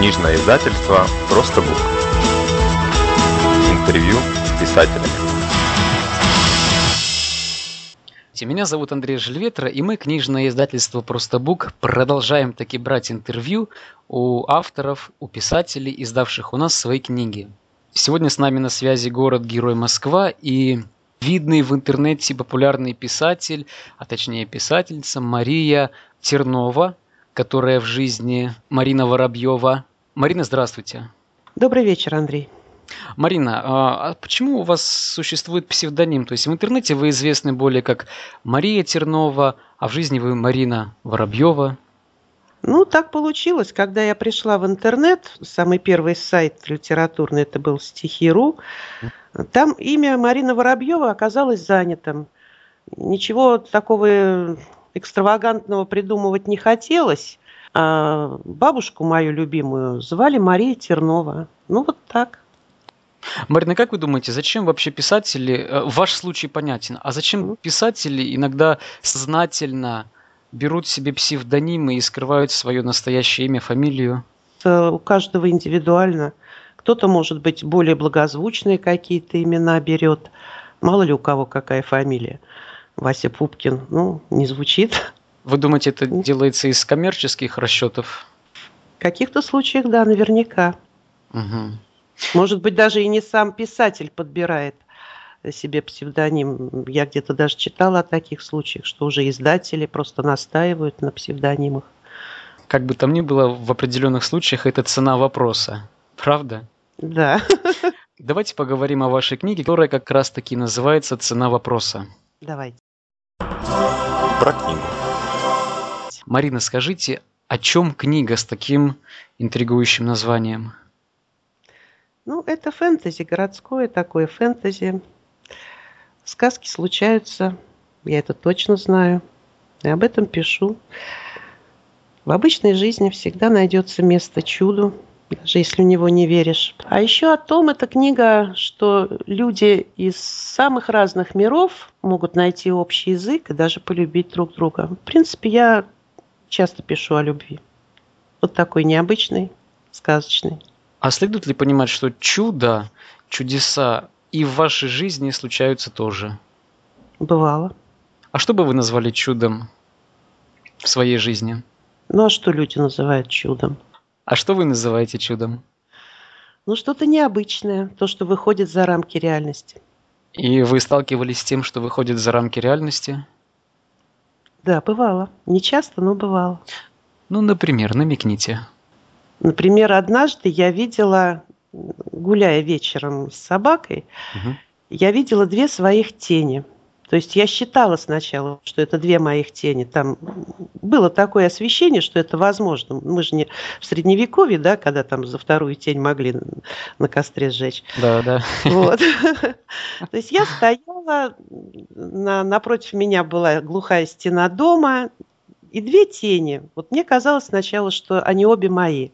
Книжное издательство «Просто Бук». Интервью с писателями. Меня зовут Андрей Жильветра, и мы, книжное издательство «Просто Бук», продолжаем таки брать интервью у авторов, у писателей, издавших у нас свои книги. Сегодня с нами на связи город-герой Москва и видный в интернете популярный писатель, а точнее писательница Мария Тернова, которая в жизни Марина Воробьева. Марина, здравствуйте. Добрый вечер, Андрей. Марина, а, а почему у вас существует псевдоним? То есть в интернете вы известны более как Мария Тернова, а в жизни вы Марина Воробьева. Ну, так получилось. Когда я пришла в интернет, самый первый сайт литературный, это был стихи.ру, там имя Марина Воробьева оказалось занятым. Ничего такого экстравагантного придумывать не хотелось. А бабушку мою любимую звали Мария Тернова. Ну, вот так. Марина, как вы думаете, зачем вообще писатели, э, ваш случай понятен, а зачем писатели иногда сознательно берут себе псевдонимы и скрывают свое настоящее имя, фамилию? Это у каждого индивидуально. Кто-то, может быть, более благозвучные какие-то имена берет. Мало ли у кого какая фамилия. Вася Пупкин, ну, не звучит. Вы думаете, это делается из коммерческих расчетов? В каких-то случаях, да, наверняка. Угу. Может быть, даже и не сам писатель подбирает себе псевдоним. Я где-то даже читала о таких случаях, что уже издатели просто настаивают на псевдонимах. Как бы там ни было, в определенных случаях это цена вопроса. Правда? Да. Давайте поговорим о вашей книге, которая как раз-таки называется «Цена вопроса». Давайте. Про книгу. Марина, скажите, о чем книга с таким интригующим названием? Ну, это фэнтези, городское такое фэнтези. Сказки случаются, я это точно знаю, и об этом пишу. В обычной жизни всегда найдется место чуду, даже если в него не веришь. А еще о том, эта книга, что люди из самых разных миров могут найти общий язык и даже полюбить друг друга. В принципе, я часто пишу о любви. Вот такой необычный, сказочный. А следует ли понимать, что чудо, чудеса и в вашей жизни случаются тоже? Бывало. А что бы вы назвали чудом в своей жизни? Ну а что люди называют чудом? А что вы называете чудом? Ну, что-то необычное, то, что выходит за рамки реальности. И вы сталкивались с тем, что выходит за рамки реальности? Да, бывало. Не часто, но бывало. Ну, например, намекните. Например, однажды я видела, гуляя вечером с собакой, угу. я видела две своих тени – то есть я считала сначала, что это две моих тени. Там было такое освещение, что это возможно. Мы же не в средневековье, да, когда там за вторую тень могли на костре сжечь. Да, да. Вот. То есть я стояла, на, напротив меня была глухая стена дома, и две тени. Вот мне казалось сначала, что они обе мои.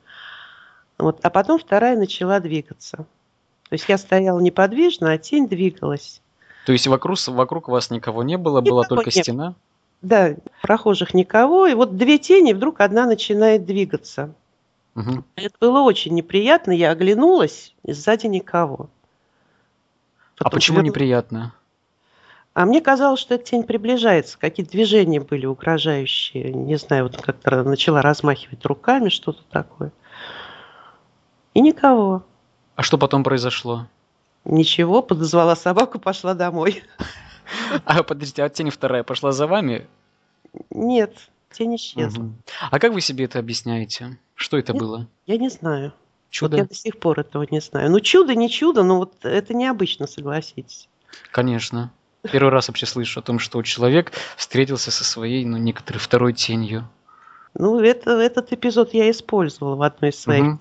Вот, а потом вторая начала двигаться. То есть я стояла неподвижно, а тень двигалась. То есть вокруг, вокруг вас никого не было, никого была только не стена? Да, прохожих никого. И вот две тени, вдруг одна начинает двигаться. Угу. Это было очень неприятно. Я оглянулась, и сзади никого. А Потом а почему верну... неприятно? А мне казалось, что эта тень приближается. Какие-то движения были угрожающие. Не знаю, вот как-то начала размахивать руками, что-то такое. И никого. А что потом произошло? Ничего, подозвала собаку, пошла домой. А подождите, а тень вторая пошла за вами? Нет, тень исчезла. Угу. А как вы себе это объясняете? Что это я, было? Я не знаю. Чудо? Вот я до сих пор этого не знаю. Ну, чудо не чудо, но вот это необычно, согласитесь. Конечно. Первый раз вообще слышу о том, что человек встретился со своей, ну, некоторой второй тенью. Ну, это, этот эпизод я использовала в одной из своих. Угу.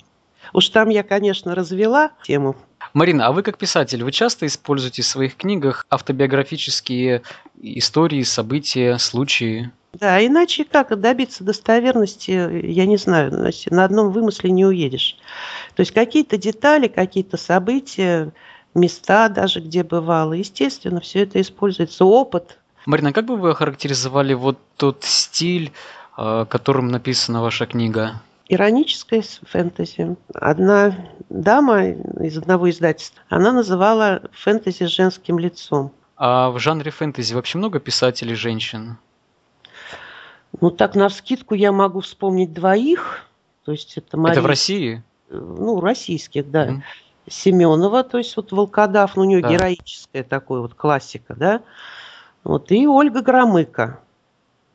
Уж там я, конечно, развела тему Марина, а вы как писатель, вы часто используете в своих книгах автобиографические истории, события, случаи? Да, иначе как добиться достоверности, я не знаю, значит, на одном вымысле не уедешь. То есть какие-то детали, какие-то события, места даже, где бывало, естественно, все это используется, опыт. Марина, как бы вы охарактеризовали вот тот стиль, э, которым написана ваша книга? Ироническое фэнтези. Одна дама из одного издательства, она называла фэнтези женским лицом. А в жанре фэнтези вообще много писателей женщин? Ну, так на вскидку я могу вспомнить двоих. То есть это Мария... Это в России? Ну, российских, да. Мгм. Семенова, то есть вот Волкодав, ну, у нее Да. героическая такой вот классика, да. Вот, и Ольга Громыко.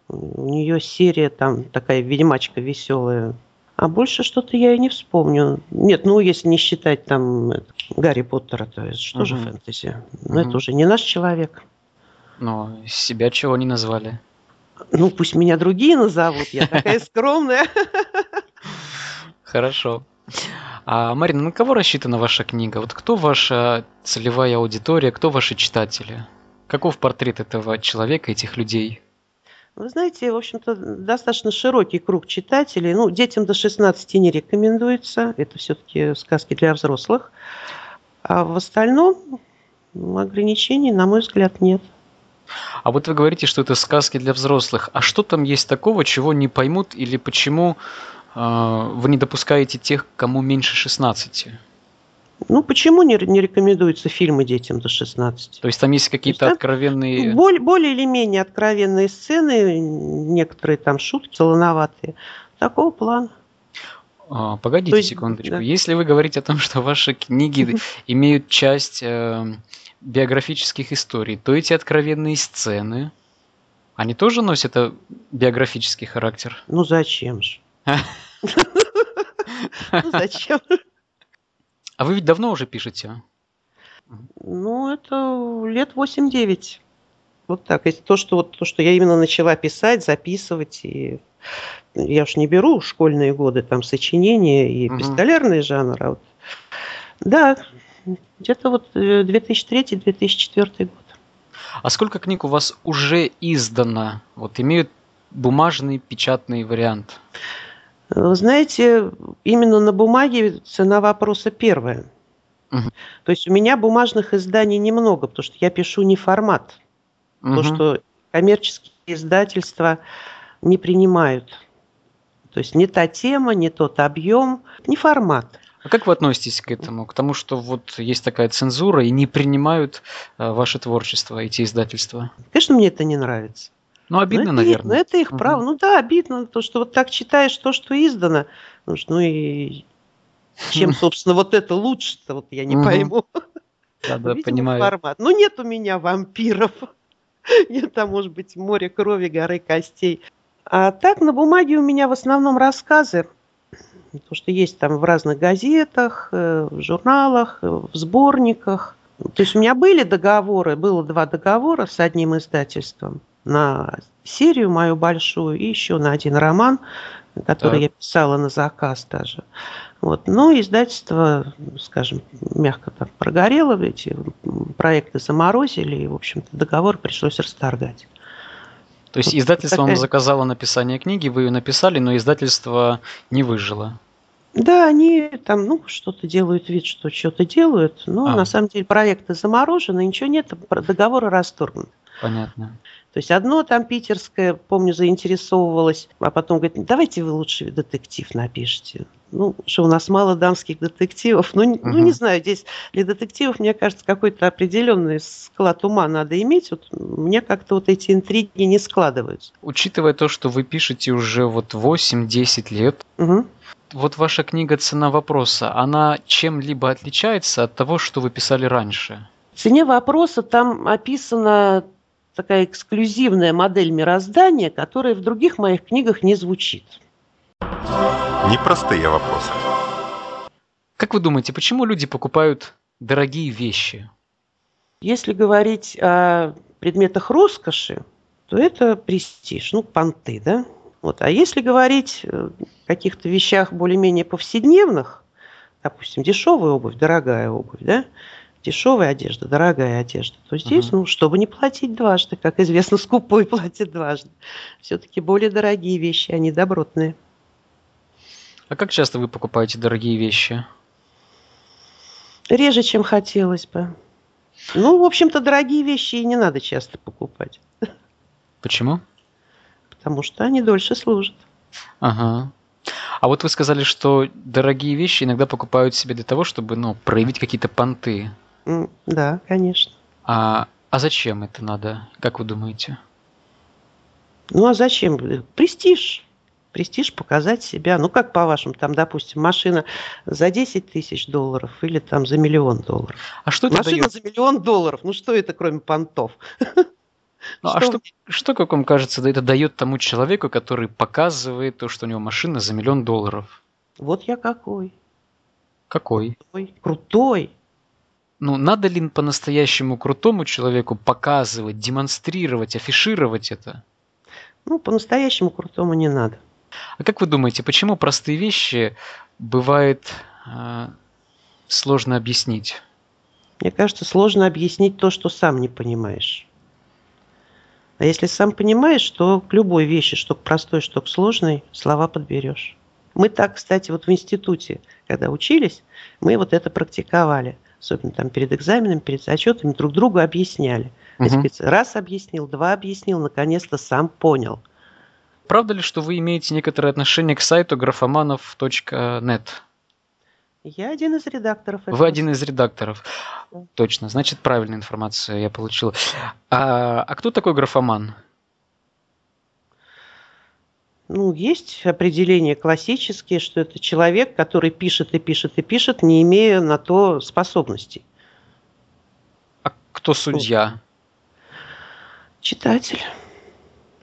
У нее серия там такая ведьмачка веселая. А больше что-то я и не вспомню. Нет, ну, если не считать там это, Гарри Поттера, то есть что же Мгм. фэнтези? Ну, Мгм. это уже не наш человек. Но себя чего не назвали? Ну, пусть меня другие назовут, я такая скромная. Хорошо. А, Марина, на кого рассчитана ваша книга? Вот кто ваша целевая аудитория, кто ваши читатели? Каков портрет этого человека, этих людей? Вы знаете, в общем-то, достаточно широкий круг читателей. Ну, детям до 16 не рекомендуется. Это все-таки сказки для взрослых. А в остальном ограничений, на мой взгляд, нет. А вот вы говорите, что это сказки для взрослых. А что там есть такого, чего не поймут или почему э, вы не допускаете тех, кому меньше 16? Ну, почему не, не рекомендуются фильмы детям до 16? То есть там есть какие-то да? откровенные... Более, более или менее откровенные сцены, некоторые там шутки солоноватые. Такого плана. А, погодите То есть, секундочку. да. Если вы говорите о том, что ваши книги имеют часть э, биографических историй, то эти откровенные сцены, они тоже носят э, биографический характер? Ну, зачем же? Ну, зачем? А вы ведь давно уже пишете? Ну, это лет 8-9. Вот так. Если то, что, вот, то, что я именно начала писать, записывать, и я уж не беру школьные годы, там, сочинения и Мгм. пистолярный жанр, а вот, да, где-то вот э, 2003-2004 год. А сколько книг у вас уже издано? Вот имеют бумажный печатный вариант? Вы знаете, именно на бумаге цена вопроса первая. Мгм. То есть у меня бумажных изданий немного, потому что я пишу не формат. То, Мгм. что коммерческие издательства не принимают. То есть не та тема, не тот объем, не формат. А как вы относитесь к этому? К тому, что вот есть такая цензура и не принимают э, ваше творчество, эти издательства? Конечно, мне это не нравится. Ну, обидно, но это, наверное. но это их Мгм. право. Ну да, обидно, то, что вот так читаешь то, что издано. Ну, ну и чем, собственно, вот это лучше-то, вот я не Мгм. пойму. Да, да, Видимо, понимаю. формат. Ну, нет у меня вампиров. Нет, там, может быть, море крови, горы костей. А так, на бумаге у меня в основном рассказы. То, что есть там в разных газетах, э, в журналах, э, в сборниках. То есть у меня были договоры, было два договора с одним издательством на серию мою большую и еще на один роман, который Так. я писала на заказ даже. Вот. Но издательство, скажем, мягко так прогорело, эти проекты заморозили, и, в общем-то, договор пришлось расторгать. То есть издательство вам заказало написание книги, вы ее написали, но издательство не выжило. Да, они там, ну, что-то делают вид, что что-то делают, но А. на самом деле проекты заморожены, ничего нет, договоры расторгнуты. Понятно. То есть одно там питерское, помню, заинтересовывалось, а потом говорит, давайте вы лучше детектив напишите. Ну, что у нас мало дамских детективов. Ну, не- ну, не знаю, здесь для детективов, мне кажется, какой-то определенный склад ума надо иметь. Вот мне как-то вот эти интриги не складываются. Учитывая то, что вы пишете уже вот 8-10 лет, Мгм. вот ваша книга «Цена вопроса», она чем-либо отличается от того, что вы писали раньше? В цене вопроса там описана такая эксклюзивная модель мироздания, которая в других моих книгах не звучит. Непростые вопросы. Как вы думаете, почему люди покупают дорогие вещи? Если говорить о предметах роскоши, то это престиж, ну, понты, да? Вот. А если говорить о каких-то вещах более-менее повседневных, допустим, дешевая обувь, дорогая обувь, да? Дешевая одежда, дорогая одежда, то здесь, Мгм. ну, чтобы не платить дважды, как известно, скупой платит дважды. Все-таки более дорогие вещи, они добротные. А как часто вы покупаете дорогие вещи? Реже, чем хотелось бы. Ну, в общем-то, дорогие вещи и не надо часто покупать, Почему? потому что они дольше служат. Ага. А вот вы сказали, что дорогие вещи иногда покупают себе для того, чтобы ну, проявить какие-то понты. Да, конечно. А, а зачем это надо, как вы думаете? Ну а зачем? Престиж. Престиж показать себя. Ну как по-вашему, там, допустим, машина за 10 тысяч долларов или там за миллион долларов? А что это Машина дает? за миллион долларов. Ну что это, кроме понтов? Ну, а что, что, как вам кажется, это дает тому человеку, который показывает то, что у него машина за миллион долларов? Вот я какой. Какой? Крутой. Крутой. Ну, надо ли по-настоящему крутому человеку показывать, демонстрировать, афишировать это? Ну, по-настоящему крутому не надо. А как вы думаете, почему простые вещи бывает э, сложно объяснить? Мне кажется, сложно объяснить то, что сам не понимаешь. А если сам понимаешь, то к любой вещи, что к простой, что к сложной, слова подберешь. Мы так, кстати, вот в институте, когда учились, мы вот это практиковали. Особенно там перед экзаменом, перед зачетами друг другу объясняли. Говорится, Раз объяснил, два объяснил, наконец-то сам понял. Правда ли, что вы имеете некоторое отношение к сайту графоманов.нет? Я один из редакторов. Вы один из редакторов. Да. Точно, значит, правильную информацию я получил. А, а кто такой графоман? Ну, есть определения классические, что это человек, который пишет и пишет и пишет, не имея на то способностей. А кто судья? Читатель.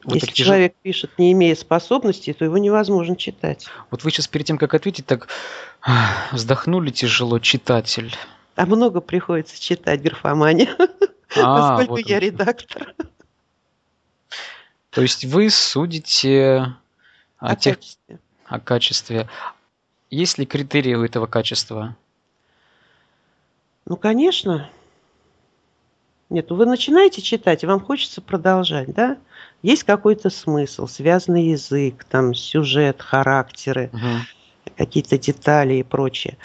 Вот Если эти же- человек пишет, не имея способностей, то его невозможно читать. Вот вы сейчас перед тем, как ответить, так вздохнули тяжело, читатель. А много приходится читать графомане, А, поскольку вот я редактор. То есть вы судите о, О тех, качестве. о качестве. Есть ли критерии у этого качества? Ну, конечно. Нет, вы начинаете читать, и вам хочется продолжать, да? Есть какой-то смысл, связанный язык, там сюжет, характеры. Мгм. какие-то детали и прочее.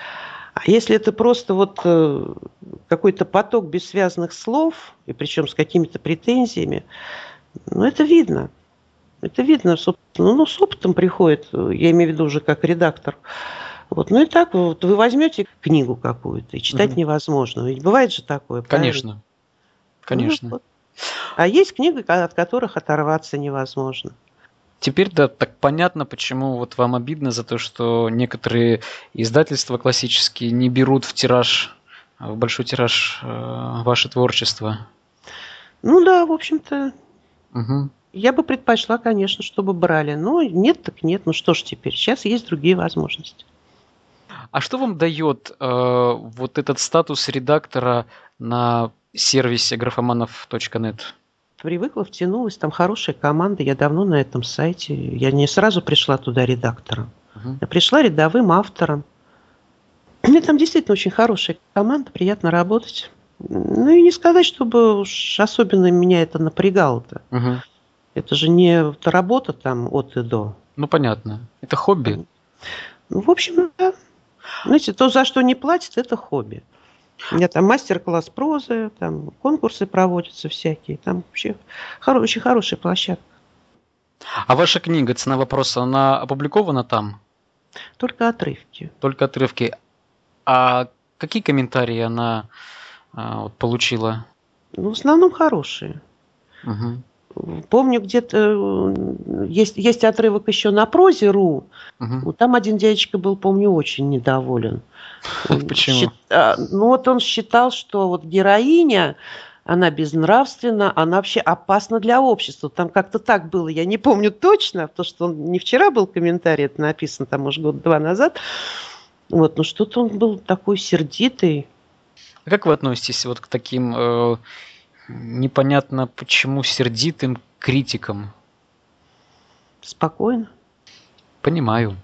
А если это просто вот э, какой-то поток бессвязных слов, и причем с какими-то претензиями, ну, это видно. Это видно, собственно, ну, с опытом приходит, я имею в виду уже как редактор. Вот, ну и так, вот вы возьмете книгу какую-то, и читать Мгм. невозможно. Ведь бывает же такое, правильно? Конечно. Ну, Конечно. вот. А есть книги, от которых оторваться невозможно. Теперь да, так понятно, почему вот вам обидно за то, что некоторые издательства классические не берут в тираж, в большой тираж э, ваше творчество. Ну да, в общем-то, Мгм. Я бы предпочла, конечно, чтобы брали. Но нет, так нет. Ну что ж теперь? Сейчас есть другие возможности. А что вам дает э, вот этот статус редактора на сервисе графоманов.нет? Привыкла, втянулась. Там хорошая команда. Я давно на этом сайте. Я не сразу пришла туда редактором. Мгм. Я пришла рядовым автором. Меня там действительно очень хорошая команда. Приятно работать. Ну и не сказать, чтобы уж особенно меня это напрягало-то. Мгм. Это же не работа там от и до. Ну понятно. Это хобби. Ну, в общем, да. Знаете, то, за что не платят, это хобби. У меня там мастер-класс прозы, там конкурсы проводятся всякие. Там вообще хоро- очень хорошая площадка. А ваша книга «Цена вопроса», она опубликована там? Только отрывки. Только отрывки. А какие комментарии она а, вот, получила? Ну, в основном хорошие. Мгм. Помню, где-то э, есть, есть отрывок еще на прозе.ру. Вот там один дядечка был, помню, очень недоволен. Он Почему? счит- а, ну вот он считал, что вот героиня, она безнравственна, она вообще опасна для общества. Там как-то так было, я не помню точно, потому что он не вчера был комментарий, это написано там, может, год-два назад. Вот, но что-то он был такой сердитый. А Как вы относитесь вот к таким э, непонятно почему сердитым критикам? Спокойно. Понимаю.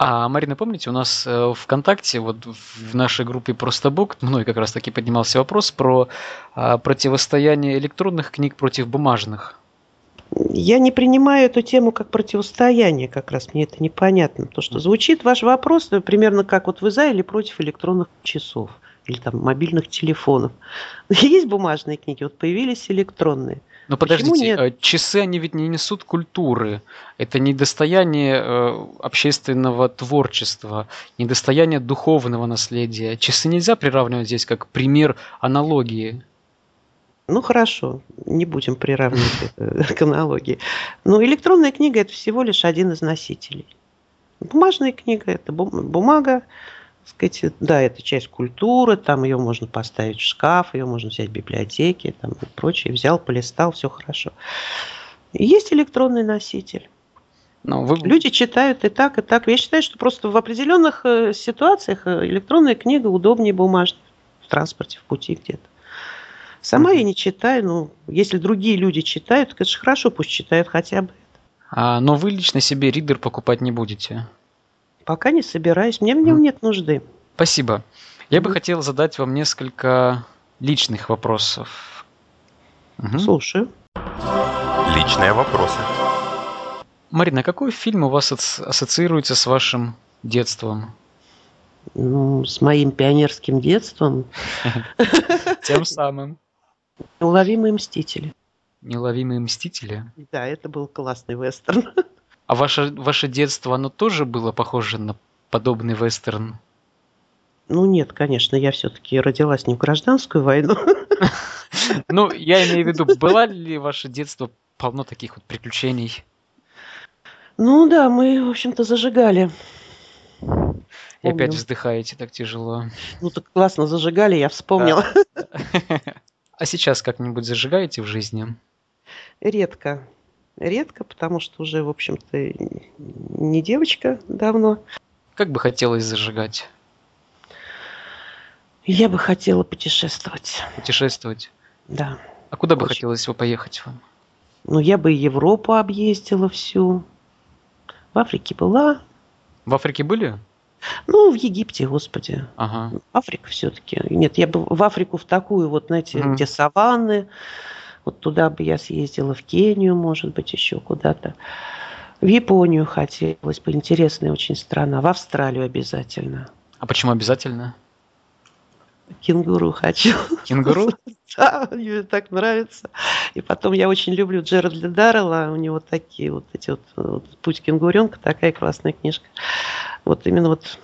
А, Марина, помните, у нас э, ВКонтакте, вот в нашей группе Просто Бук, мной как раз таки поднимался вопрос про а, противостояние электронных книг против бумажных. Я не принимаю эту тему как противостояние, как раз мне это непонятно. То, что звучит ваш вопрос ну, примерно как вот вы за или против электронных часов или там мобильных телефонов. Есть бумажные книги, вот появились электронные. Но Почему подождите, нет? э, часы, они ведь не несут культуры. Это не достояние э, общественного творчества, не достояние духовного наследия. Часы нельзя приравнивать здесь как пример аналогии. Ну хорошо, не будем приравнивать это к аналогии. Но электронная книга это всего лишь один из носителей. Бумажная книга это бум- бумага, сказать, да, это часть культуры, там ее можно поставить в шкаф, ее можно взять в библиотеке там, и прочее. Взял, полистал, все хорошо. И Есть электронный носитель. Но вы... Люди читают и так, и так. Я считаю, что просто в определенных э, ситуациях э, электронная книга удобнее бумажной. В транспорте, в пути где-то. Сама Мгм. я не читаю, но если другие люди читают, так это же хорошо, пусть читают хотя бы. А, но вы лично себе ридер покупать не будете. Пока не собираюсь, мне в нем нет нужды. Спасибо. Я бы хотел задать вам несколько личных вопросов. Мгм. Слушаю. Личные вопросы. Марина, какой фильм у вас ассоциируется с вашим детством? Ну, с моим пионерским детством Тем самым. «Уловимые мстители». Неуловимые мстители. Да, это был классный вестерн. А ваше, ваше детство, оно тоже было похоже на подобный вестерн? Ну нет, конечно, я все-таки родилась не в гражданскую войну. Ну, я имею в виду, было ли ваше детство полно таких вот приключений? Ну да, мы, в общем-то, зажигали. И опять вздыхаете так тяжело. Ну так классно зажигали, я вспомнила. А сейчас как-нибудь зажигаете в жизни? Редко. Редко, потому что уже, в общем-то, не девочка давно. Как бы хотелось зажигать? Я бы хотела путешествовать. Путешествовать? Да. А куда бы Очень. хотелось бы поехать вам? Ну, я бы Европу объездила всю. В Африке была. В Африке были? Ну, в Египте, господи. Ага. Африка все-таки. Нет, я бы в Африку в такую, вот, знаете, Мгм. где саванны. Вот туда бы я съездила, в Кению, может быть, еще куда-то. В Японию хотелось бы. Интересная очень страна. В Австралию обязательно. А почему обязательно? Кенгуру хочу. Кенгуру? Да, мне так нравится. И потом я очень люблю Джеральда Даррелла. У него такие вот эти вот, вот «Путь кенгуренка», такая классная книжка. Вот именно вот,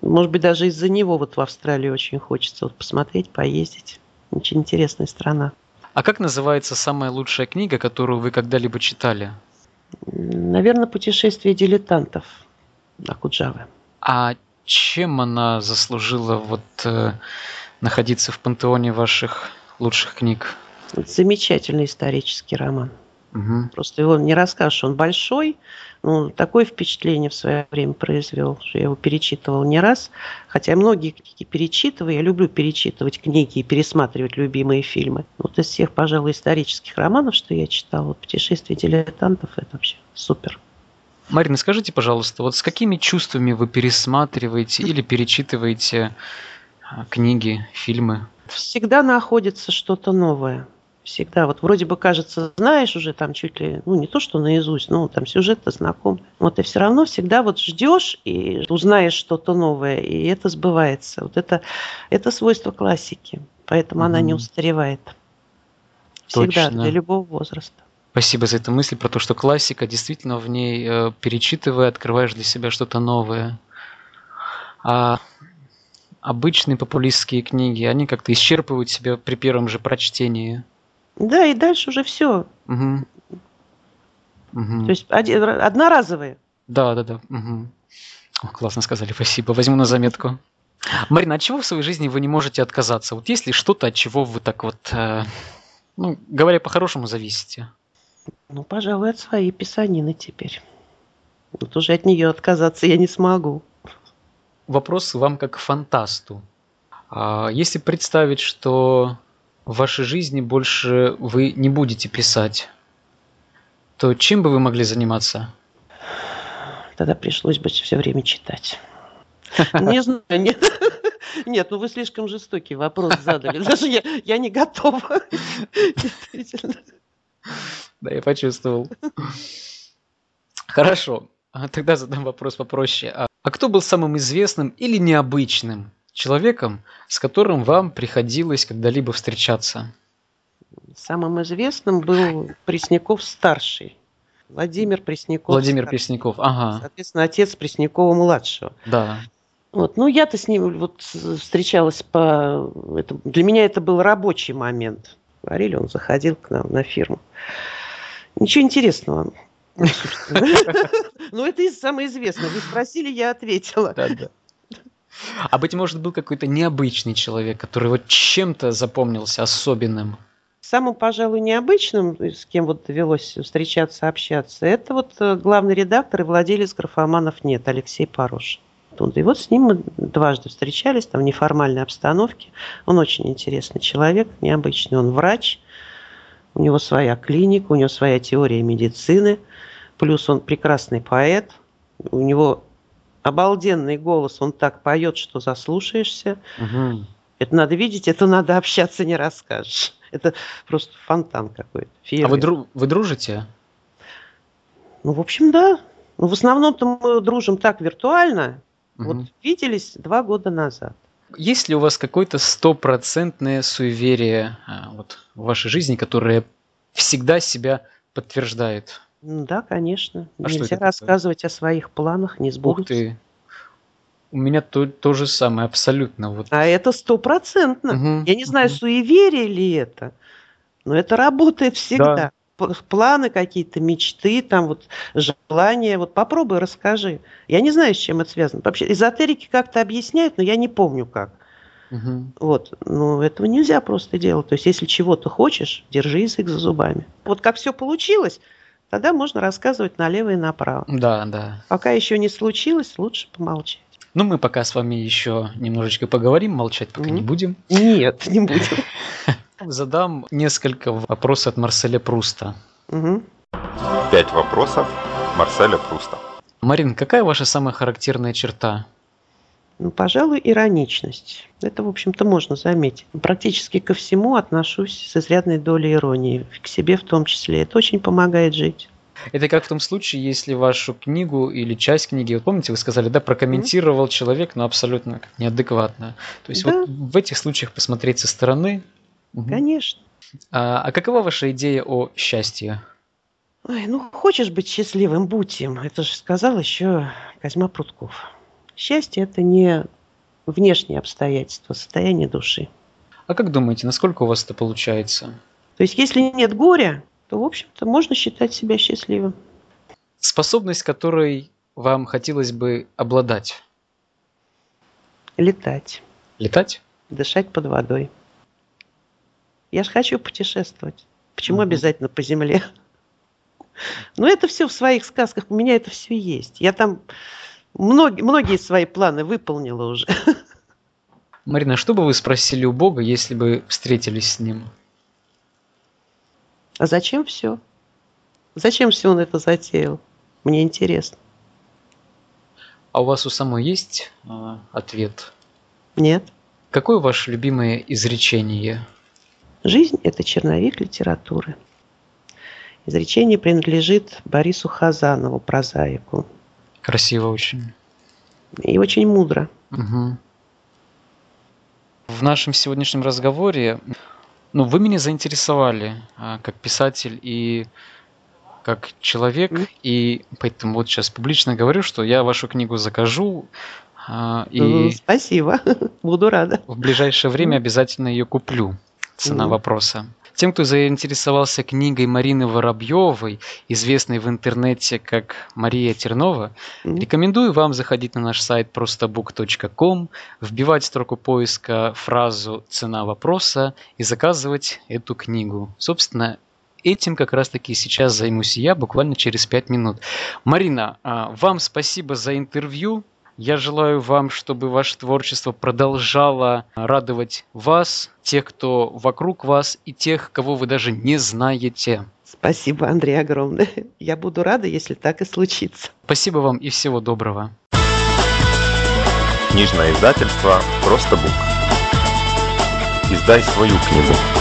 может быть, даже из-за него вот в Австралию очень хочется вот посмотреть, поездить. Очень интересная страна. А как называется самая лучшая книга, которую вы когда-либо читали? Наверное, «Путешествие дилетантов» Акуджавы. А чем она заслужила вот э, находиться в пантеоне ваших лучших книг? Замечательный исторический роман. Мгм. Просто его не расскажешь. Он большой, ну, такое впечатление в свое время произвел, что я его перечитывал не раз. Хотя многие книги перечитываю. Я люблю перечитывать книги и пересматривать любимые фильмы. Вот из всех, пожалуй, исторических романов, что я читал, вот «Путешествие дилетантов» это вообще супер. Марина, скажите, пожалуйста, вот с какими чувствами вы пересматриваете или перечитываете а, книги, фильмы? Всегда находится что-то новое. Всегда. Вот вроде бы кажется, знаешь уже там чуть ли, ну не то, что наизусть, но там сюжет-то знаком. Вот и все равно всегда вот ждешь и узнаешь что-то новое, и это сбывается. Вот это, это свойство классики. Поэтому она не устаревает. Всегда, Точно. для любого возраста. Спасибо за эту мысль про то, что классика, действительно в ней э, перечитывая, открываешь для себя что-то новое. А обычные популистские книги, они как-то исчерпывают себя при первом же прочтении. Да, и дальше уже все. Мгм. Мгм. То есть оди- одноразовые. Да, да, да. мгм. О, классно сказали, спасибо. Возьму на заметку. Марина, от чего в своей жизни вы не можете отказаться? Вот есть ли что-то, от чего вы так вот, э, ну, говоря по-хорошему, зависите? Ну, пожалуй, от своей писанины теперь. Вот уже от нее отказаться я не смогу. Вопрос вам как фантасту. А Если представить, что в вашей жизни больше вы не будете писать, то чем бы вы могли заниматься? Тогда пришлось бы все время читать. Не знаю, нет. Нет, ну вы слишком жестокий вопрос задали. Даже я, я не готова. Действительно. Да, я почувствовал. Хорошо. А Тогда задам вопрос попроще. А а кто был самым известным или необычным человеком, с которым вам приходилось когда-либо встречаться? Самым известным был Пресняков-старший. Владимир Пресняков. Владимир Пресняков, ага. Соответственно, отец Преснякова-младшего. Да. Вот. Ну, я-то с ним вот встречалась по... Это, для меня это был рабочий момент. Говорили, он заходил к нам на фирму. Ничего интересного. Ну, это самое известное. Вы спросили, я ответила. Да, да. А быть может, был какой-то необычный человек, который вот чем-то запомнился особенным? Самым, пожалуй, необычным, с кем вот довелось встречаться, общаться, это вот э, главный редактор и владелец графоманов «Нет» Алексей Порош. И вот с ним мы дважды встречались там в неформальной обстановке. Он очень интересный человек, необычный. Он врач, у него своя клиника, у него своя теория медицины, плюс он прекрасный поэт, у него обалденный голос, он так поет, что заслушаешься. Угу. Это надо видеть, это надо общаться, не расскажешь. Это просто фонтан какой-то. Фейерверк. А вы, дру- вы дружите? Ну, в общем, да. Ну, в основном-то мы дружим так виртуально. Угу. Вот виделись два года назад. Есть ли у вас какое-то стопроцентное суеверие а, вот, в вашей жизни, которое всегда себя подтверждает? Да, конечно. А Нельзя рассказывать такое? о своих планах, не сбудутся. Ух ты. У меня то, то же самое, абсолютно. Вот. А это стопроцентно. Угу, Я не знаю, угу. суеверие ли это, но это работает всегда. Да планы какие-то, мечты, там вот желания. Вот попробуй, расскажи. Я не знаю, с чем это связано. Вообще, эзотерики как-то объясняют, но я не помню как. Угу. Вот, но этого нельзя просто делать. То есть, если чего-то хочешь, держи язык за зубами. Вот как все получилось, тогда можно рассказывать налево и направо. Да, да. Пока еще не случилось, лучше помолчать. Ну, мы пока с вами еще немножечко поговорим, молчать пока mm не будем. Нет, не будем. Задам несколько вопросов от Марселя Пруста. Угу. Пять вопросов Марселя Пруста. Марин, какая ваша самая характерная черта? Ну, пожалуй, ироничность. Это, в общем-то, можно заметить. Практически ко всему отношусь с изрядной долей иронии, к себе в том числе. Это очень помогает жить. Это как в том случае, если вашу книгу или часть книги, вот помните, вы сказали, да, прокомментировал mm-hmm. человек, но абсолютно неадекватно. То есть да. вот в этих случаях посмотреть со стороны, Угу. Конечно. А, а какова ваша идея о счастье? Ой, ну, хочешь быть счастливым, будь им. Это же сказал еще Козьма Прутков. Счастье – это не внешние обстоятельства, состояние души. А как думаете, насколько у вас это получается? То есть, если нет горя, то, в общем-то, можно считать себя счастливым. Способность, которой вам хотелось бы обладать? Летать. Летать? Дышать под водой. Я же хочу путешествовать. Почему угу. обязательно по земле? Ну, это все в своих сказках. У меня это все есть. Я там многие, многие свои планы выполнила уже. Марина, что бы вы спросили у Бога, если бы встретились с Ним? А зачем все? Зачем все он это затеял? Мне интересно. А у вас у самой есть э, ответ? Нет. Какое ваше любимое изречение? Жизнь – это черновик литературы. Изречение принадлежит Борису Хазанову, прозаику. Красиво очень. И очень мудро. Угу. В нашем сегодняшнем разговоре ну, вы меня заинтересовали а, как писатель и как человек, mm. и поэтому вот сейчас публично говорю, что я вашу книгу закажу. А, и Спасибо, буду рада. В ближайшее время обязательно ее куплю цена mm вопроса. Тем, кто заинтересовался книгой Марины Воробьевой, известной в интернете как Мария Тернова, mm рекомендую вам заходить на наш сайт простоbook.com, вбивать в строку поиска фразу «цена вопроса» и заказывать эту книгу. Собственно, этим как раз-таки сейчас займусь я буквально через пять минут. Марина, а, вам спасибо за интервью. Я желаю вам, чтобы ваше творчество продолжало радовать вас, тех, кто вокруг вас, и тех, кого вы даже не знаете. Спасибо, Андрей, огромное. Я буду рада, если так и случится. Спасибо вам и всего доброго. Книжное издательство «Просто Бук». Издай свою книгу.